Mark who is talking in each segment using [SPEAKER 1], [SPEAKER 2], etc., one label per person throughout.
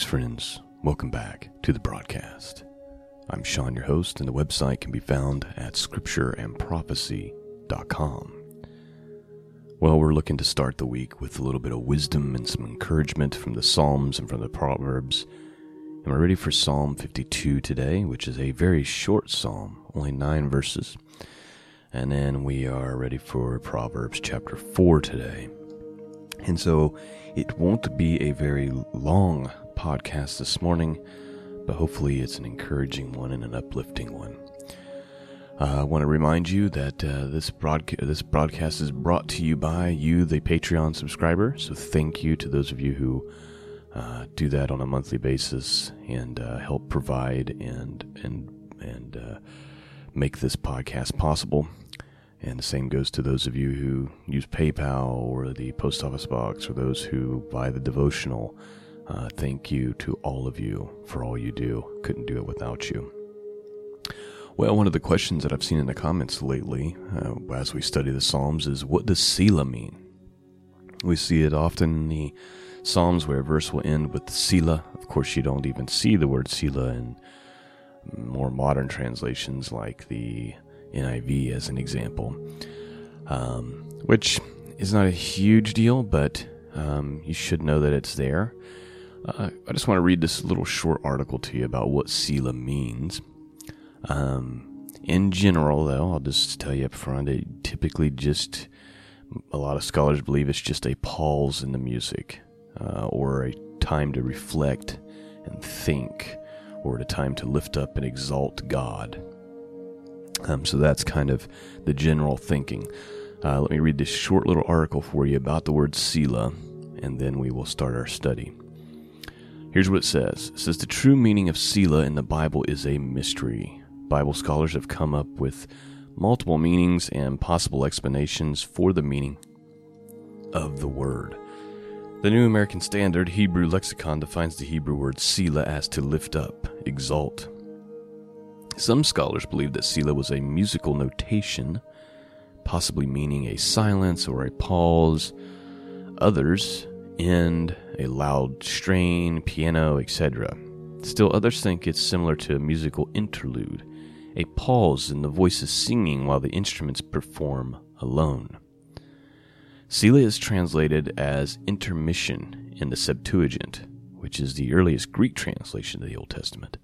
[SPEAKER 1] Greetings, friends. Welcome back to the broadcast. I'm Sean, your host, and the website can be found at scriptureandprophecy.com. Well, we're looking to start the week with a little bit of wisdom and some encouragement from the Psalms and from the Proverbs. And we're ready for Psalm 52 today, which is a very short psalm, only nine verses. And then we are ready for Proverbs chapter 4 today. And so it won't be a very long podcast this morning, but hopefully it's an encouraging one and an uplifting one. Uh, I want to remind you that uh, this, broadca- this broadcast is brought to you by you, the Patreon subscriber. So thank you to those of you who uh, do that on a monthly basis and uh, help provide and and and uh, make this podcast possible. And the same goes to those of you who use PayPal or the post office box or those who buy the devotional. Uh, thank you to all of you for all you do. Couldn't do it without you. Well, one of the questions that I've seen in the comments lately uh, as we study the Psalms is what does Selah mean? We see it often in the Psalms where a verse will end with Selah. Of course, you don't even see the word Selah in more modern translations like the NIV as an example, um, which is not a huge deal, but um, you should know that it's there. Uh, I just want to read this little short article to you about what Selah means. Um, in general, though, I'll just tell you up front, it typically just, a lot of scholars believe it's just a pause in the music, uh, or a time to reflect and think, or a time to lift up and exalt God. Um, so that's kind of the general thinking. Uh, let me read this short little article for you about the word Selah, and then we will start our study. Here's what it says. It says the true meaning of Selah in the Bible is a mystery. Bible scholars have come up with multiple meanings and possible explanations for the meaning of the word. The New American Standard Hebrew Lexicon defines the Hebrew word Selah as to lift up, exalt, some scholars believe that Selah was a musical notation, possibly meaning a silence or a pause. Others end a loud strain, piano, etc. Still, others think it's similar to a musical interlude, a pause in the voices singing while the instruments perform alone. Selah is translated as intermission in the Septuagint, which is the earliest Greek translation of the Old Testament.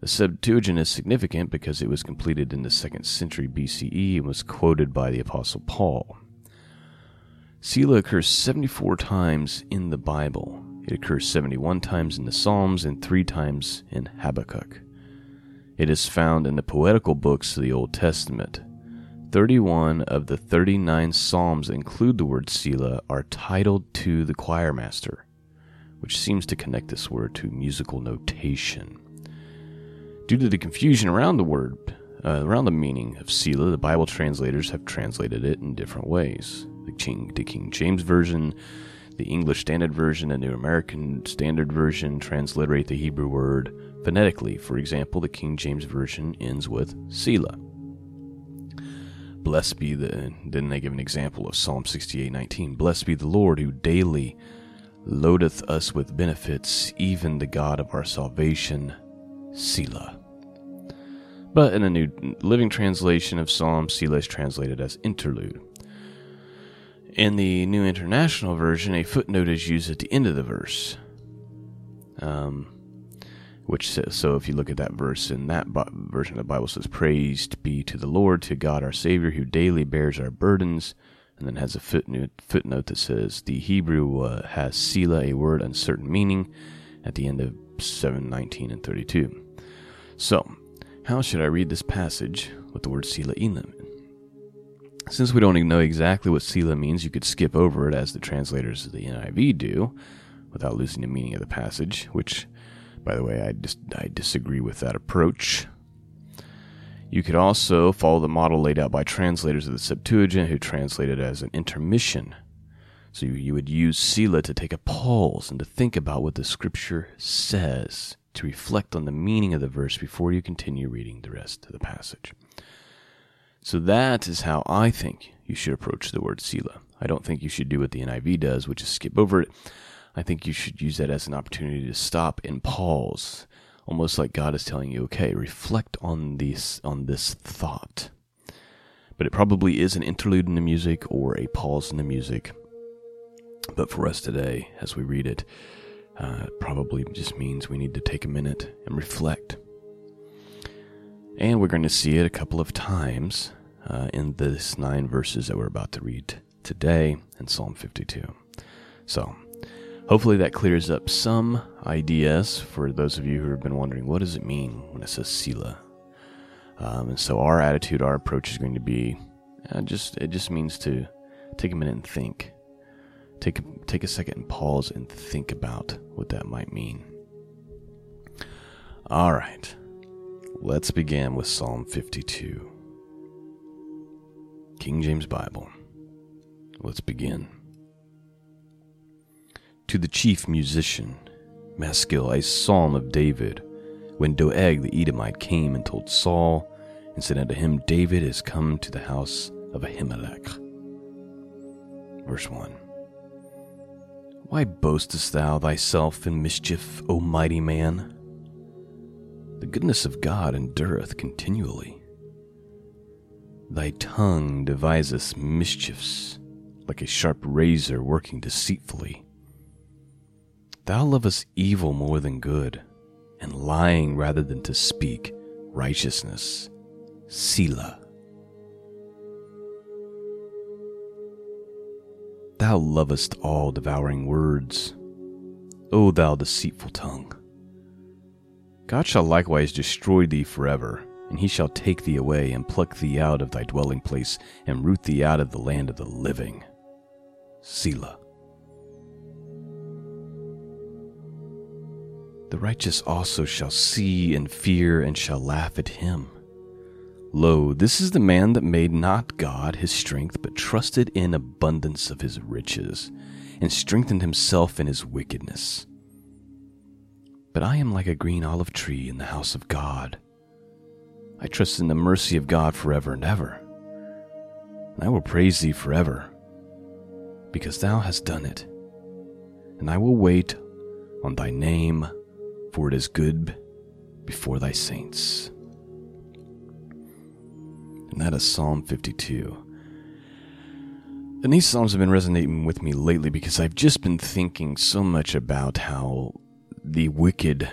[SPEAKER 1] The Septuagint is significant because it was completed in the 2nd century BCE and was quoted by the Apostle Paul. Selah occurs 74 times in the Bible. It occurs 71 times in the Psalms and 3 times in Habakkuk. It is found in the poetical books of the Old Testament. 31 of the 39 Psalms include the word Selah are titled to the choir master, which seems to connect this word to musical notation. Due to the confusion around the word, uh, around the meaning of Selah, the Bible translators have translated it in different ways. The King, the King James Version, the English Standard Version, and New American Standard Version transliterate the Hebrew word phonetically. For example, the King James Version ends with Selah. Blessed be the. Then they give an example of Psalm 68:19. Blessed be the Lord who daily loadeth us with benefits, even the God of our salvation. Selah. But in a New Living Translation of Psalm, Selah is translated as interlude. In the New International Version, a footnote is used at the end of the verse. Um, which says, so if you look at that verse in that version of the Bible says, Praised be to the Lord, to God our Savior, who daily bears our burdens, and then has a footnote, footnote that says, The Hebrew uh, has Selah, a word uncertain meaning, at the end of 719 and 32. So, how should I read this passage with the word Selah Elam? Since we don't know exactly what Selah means, you could skip over it as the translators of the NIV do, without losing the meaning of the passage, which, by the way, I, dis- I disagree with that approach. You could also follow the model laid out by translators of the Septuagint who translated it as an intermission. So you, you would use Selah to take a pause and to think about what the scripture says to reflect on the meaning of the verse before you continue reading the rest of the passage. So that is how I think you should approach the word Selah. I don't think you should do what the NIV does, which is skip over it. I think you should use that as an opportunity to stop and pause, almost like God is telling you, okay, reflect on this on this thought. But it probably is an interlude in the music or a pause in the music. But for us today, as we read it, uh, it probably just means we need to take a minute and reflect. And we're going to see it a couple of times uh, in this nine verses that we're about to read today in Psalm 52. So, hopefully that clears up some ideas for those of you who have been wondering what does it mean when it says Selah. Um, and so our attitude, our approach is going to be uh, just it just means to take a minute and think. Take take a second and pause and think about what that might mean. All right. Let's begin with Psalm 52. King James Bible. Let's begin. To the chief musician, Maskil, a psalm of David, when Doeg the Edomite came and told Saul, and said unto him, David is come to the house of Ahimelech. Verse 1 Why boastest thou thyself in mischief, O mighty man? The goodness of God endureth continually. Thy tongue deviseth mischiefs, like a sharp razor working deceitfully. Thou lovest evil more than good, and lying rather than to speak righteousness. Selah. Thou lovest all devouring words, O thou deceitful tongue. God shall likewise destroy thee forever, and he shall take thee away, and pluck thee out of thy dwelling place, and root thee out of the land of the living. Selah. The righteous also shall see and fear, and shall laugh at him. Lo, this is the man that made not God his strength, but trusted in abundance of his riches, and strengthened himself in his wickedness. But I am like a green olive tree in the house of God. I trust in the mercy of God forever and ever. And I will praise thee forever, because thou hast done it. And I will wait on thy name, for it is good before thy saints and that is Psalm 52. And these Psalms have been resonating with me lately because I've just been thinking so much about how the wicked,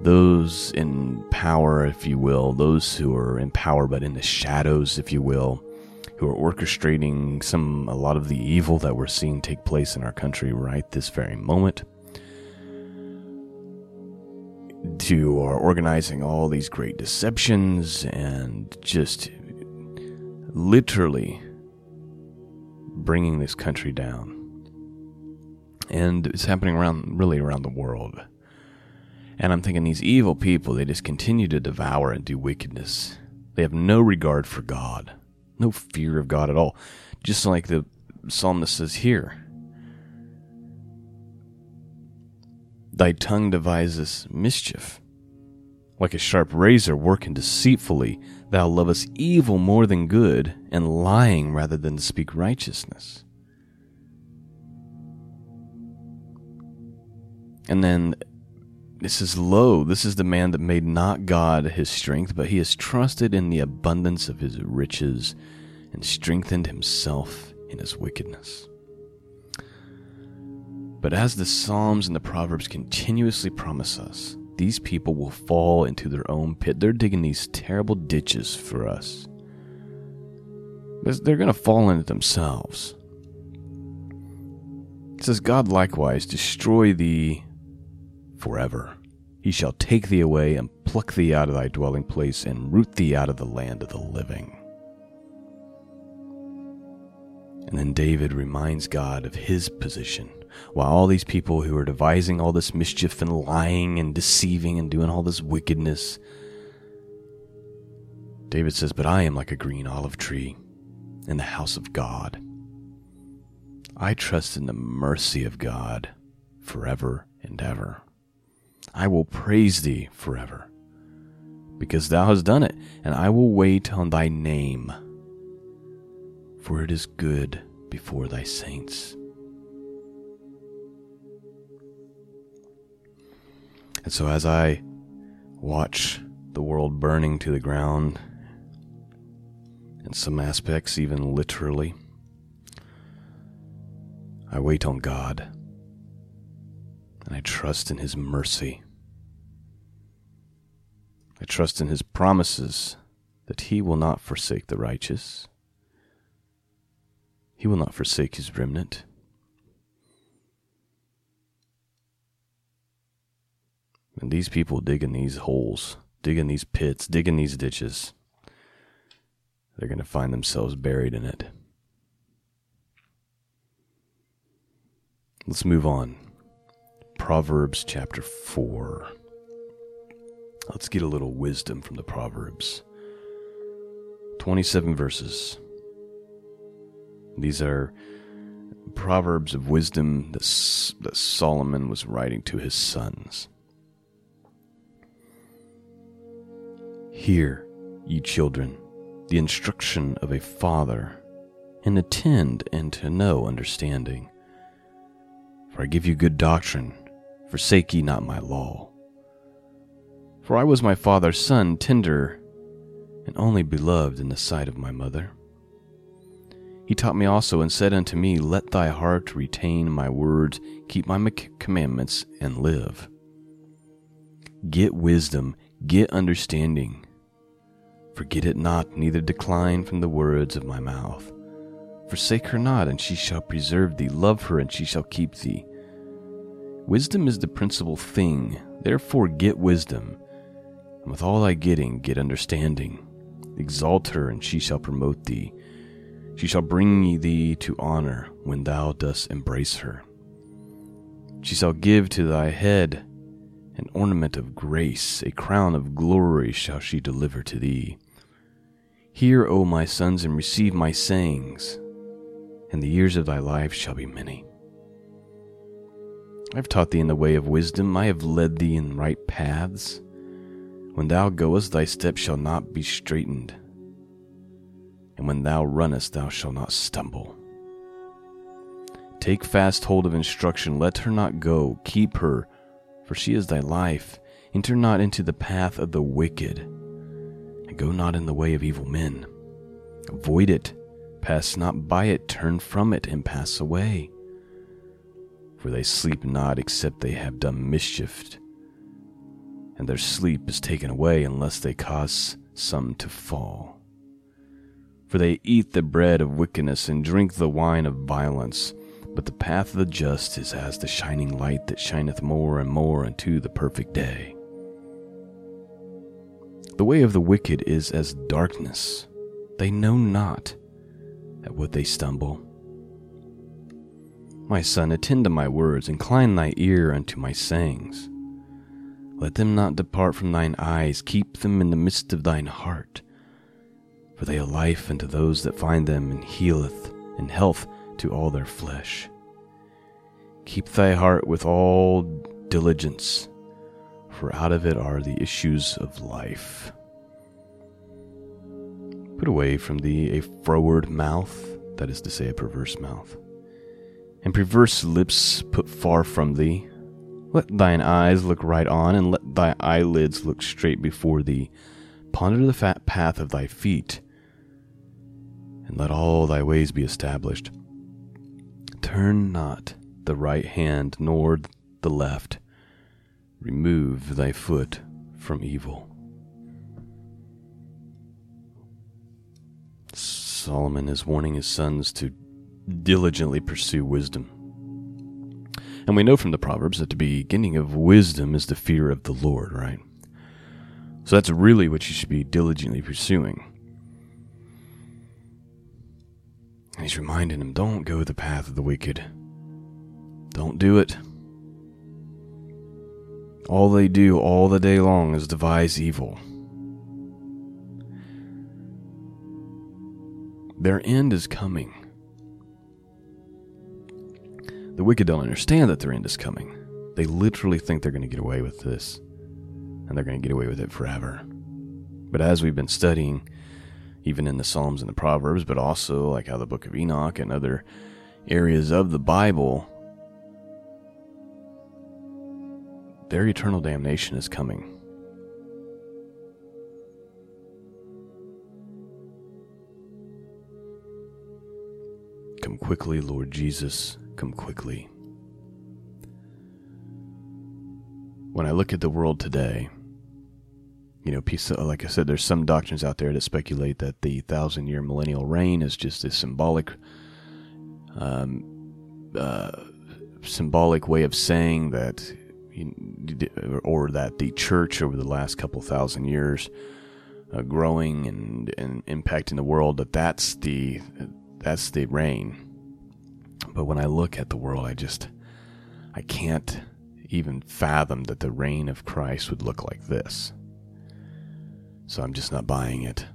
[SPEAKER 1] those in power, if you will, those who are in power but in the shadows, if you will, who are orchestrating some a lot of the evil that we're seeing take place in our country right this very moment to are organizing all these great deceptions and just literally bringing this country down. And it's happening around, really around the world. And I'm thinking these evil people, they just continue to devour and do wickedness. They have no regard for God, no fear of God at all. Just like the psalmist says here Thy tongue devises mischief. Like a sharp razor working deceitfully, thou lovest evil more than good, and lying rather than to speak righteousness. And then this is lo, This is the man that made not God his strength, but he has trusted in the abundance of his riches and strengthened himself in his wickedness. But as the Psalms and the Proverbs continuously promise us, these people will fall into their own pit. They're digging these terrible ditches for us. But they're going to fall into themselves. It says, God likewise destroy thee forever. He shall take thee away and pluck thee out of thy dwelling place and root thee out of the land of the living. And then David reminds God of his position while all these people who are devising all this mischief and lying and deceiving and doing all this wickedness, David says, But I am like a green olive tree in the house of God. I trust in the mercy of God forever and ever. I will praise thee forever, because thou hast done it, and I will wait on thy name. For it is good before thy saints. And so, as I watch the world burning to the ground, in some aspects, even literally, I wait on God and I trust in His mercy. I trust in His promises that He will not forsake the righteous, He will not forsake His remnant. And these people digging these holes, digging these pits, digging these ditches, they're going to find themselves buried in it. Let's move on. Proverbs chapter 4. Let's get a little wisdom from the Proverbs. 27 verses. These are proverbs of wisdom that, that Solomon was writing to his sons. Hear, ye children, the instruction of a father, and attend and to know understanding. For I give you good doctrine, forsake ye not my law. For I was my father's son, tender and only beloved in the sight of my mother. He taught me also and said unto me, Let thy heart retain my words, keep my commandments, and live. Get wisdom, get understanding Forget it not, neither decline from the words of my mouth. Forsake her not, and she shall preserve thee. Love her, and she shall keep thee. Wisdom is the principal thing, therefore get wisdom. And with all thy getting, get understanding. Exalt her, and she shall promote thee. She shall bring thee to honor when thou dost embrace her. She shall give to thy head an ornament of grace, a crown of glory shall she deliver to thee. Hear, O my sons, and receive my sayings, and the years of thy life shall be many. I have taught thee in the way of wisdom, I have led thee in right paths. When thou goest, thy steps shall not be straitened, and when thou runnest, thou shalt not stumble. Take fast hold of instruction, let her not go, keep her, for she is thy life. Enter not into the path of the wicked and Go not in the way of evil men. Avoid it. Pass not by it. Turn from it and pass away. For they sleep not except they have done mischief, and their sleep is taken away unless they cause some to fall. For they eat the bread of wickedness and drink the wine of violence. But the path of the just is as the shining light that shineth more and more unto the perfect day. The way of the wicked is as darkness. They know not at what they stumble. My son, attend to my words, incline thy ear unto my sayings. Let them not depart from thine eyes, keep them in the midst of thine heart. For they are life unto those that find them, and healeth, and health to all their flesh. Keep thy heart with all diligence for out of it are the issues of life. Put away from thee a froward mouth, that is to say, a perverse mouth, and perverse lips put far from thee. Let thine eyes look right on, and let thy eyelids look straight before thee. Ponder the fat path of thy feet, and let all thy ways be established. Turn not the right hand nor the left Remove thy foot from evil. Solomon is warning his sons to diligently pursue wisdom. And we know from the Proverbs that the beginning of wisdom is the fear of the Lord, right? So that's really what you should be diligently pursuing. And he's reminding him don't go the path of the wicked. Don't do it. All they do all the day long is devise evil. Their end is coming. The wicked don't understand that their end is coming. They literally think they're going to get away with this, and they're going to get away with it forever. But as we've been studying, even in the Psalms and the Proverbs, but also like how the book of Enoch and other areas of the Bible their eternal damnation is coming. Come quickly, Lord Jesus, come quickly. When I look at the world today, you know, piece of, like I said, there's some doctrines out there that speculate that the thousand year millennial reign is just a symbolic, um, uh, symbolic way of saying that, or that the church over the last couple thousand years, uh, growing and, and impacting the world, that that's the that's the reign. But when I look at the world, I just I can't even fathom that the reign of Christ would look like this. So I'm just not buying it.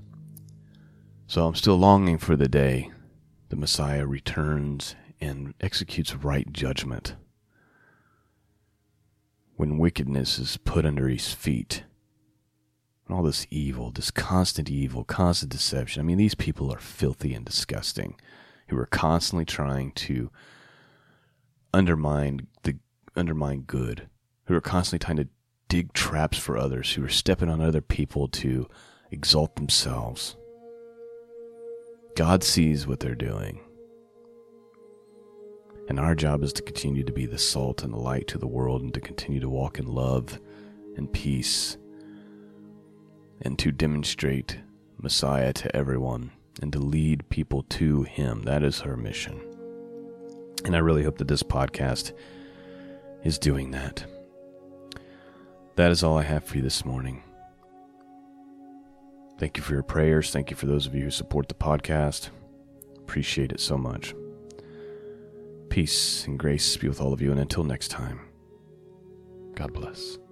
[SPEAKER 1] So I'm still longing for the day the Messiah returns and executes right judgment. When wickedness is put under his feet. All this evil, this constant evil, constant deception. I mean, these people are filthy and disgusting who are constantly trying to undermine the undermine good, who are constantly trying to dig traps for others, who are stepping on other people to exalt themselves. God sees what they're doing. And our job is to continue to be the salt and the light to the world and to continue to walk in love and peace and to demonstrate Messiah to everyone and to lead people to Him. That is her mission. And I really hope that this podcast is doing that. That is all I have for you this morning. Thank you for your prayers. Thank you for those of you who support the podcast. Appreciate it so much. Peace and grace be with all of you, and until next time, God bless.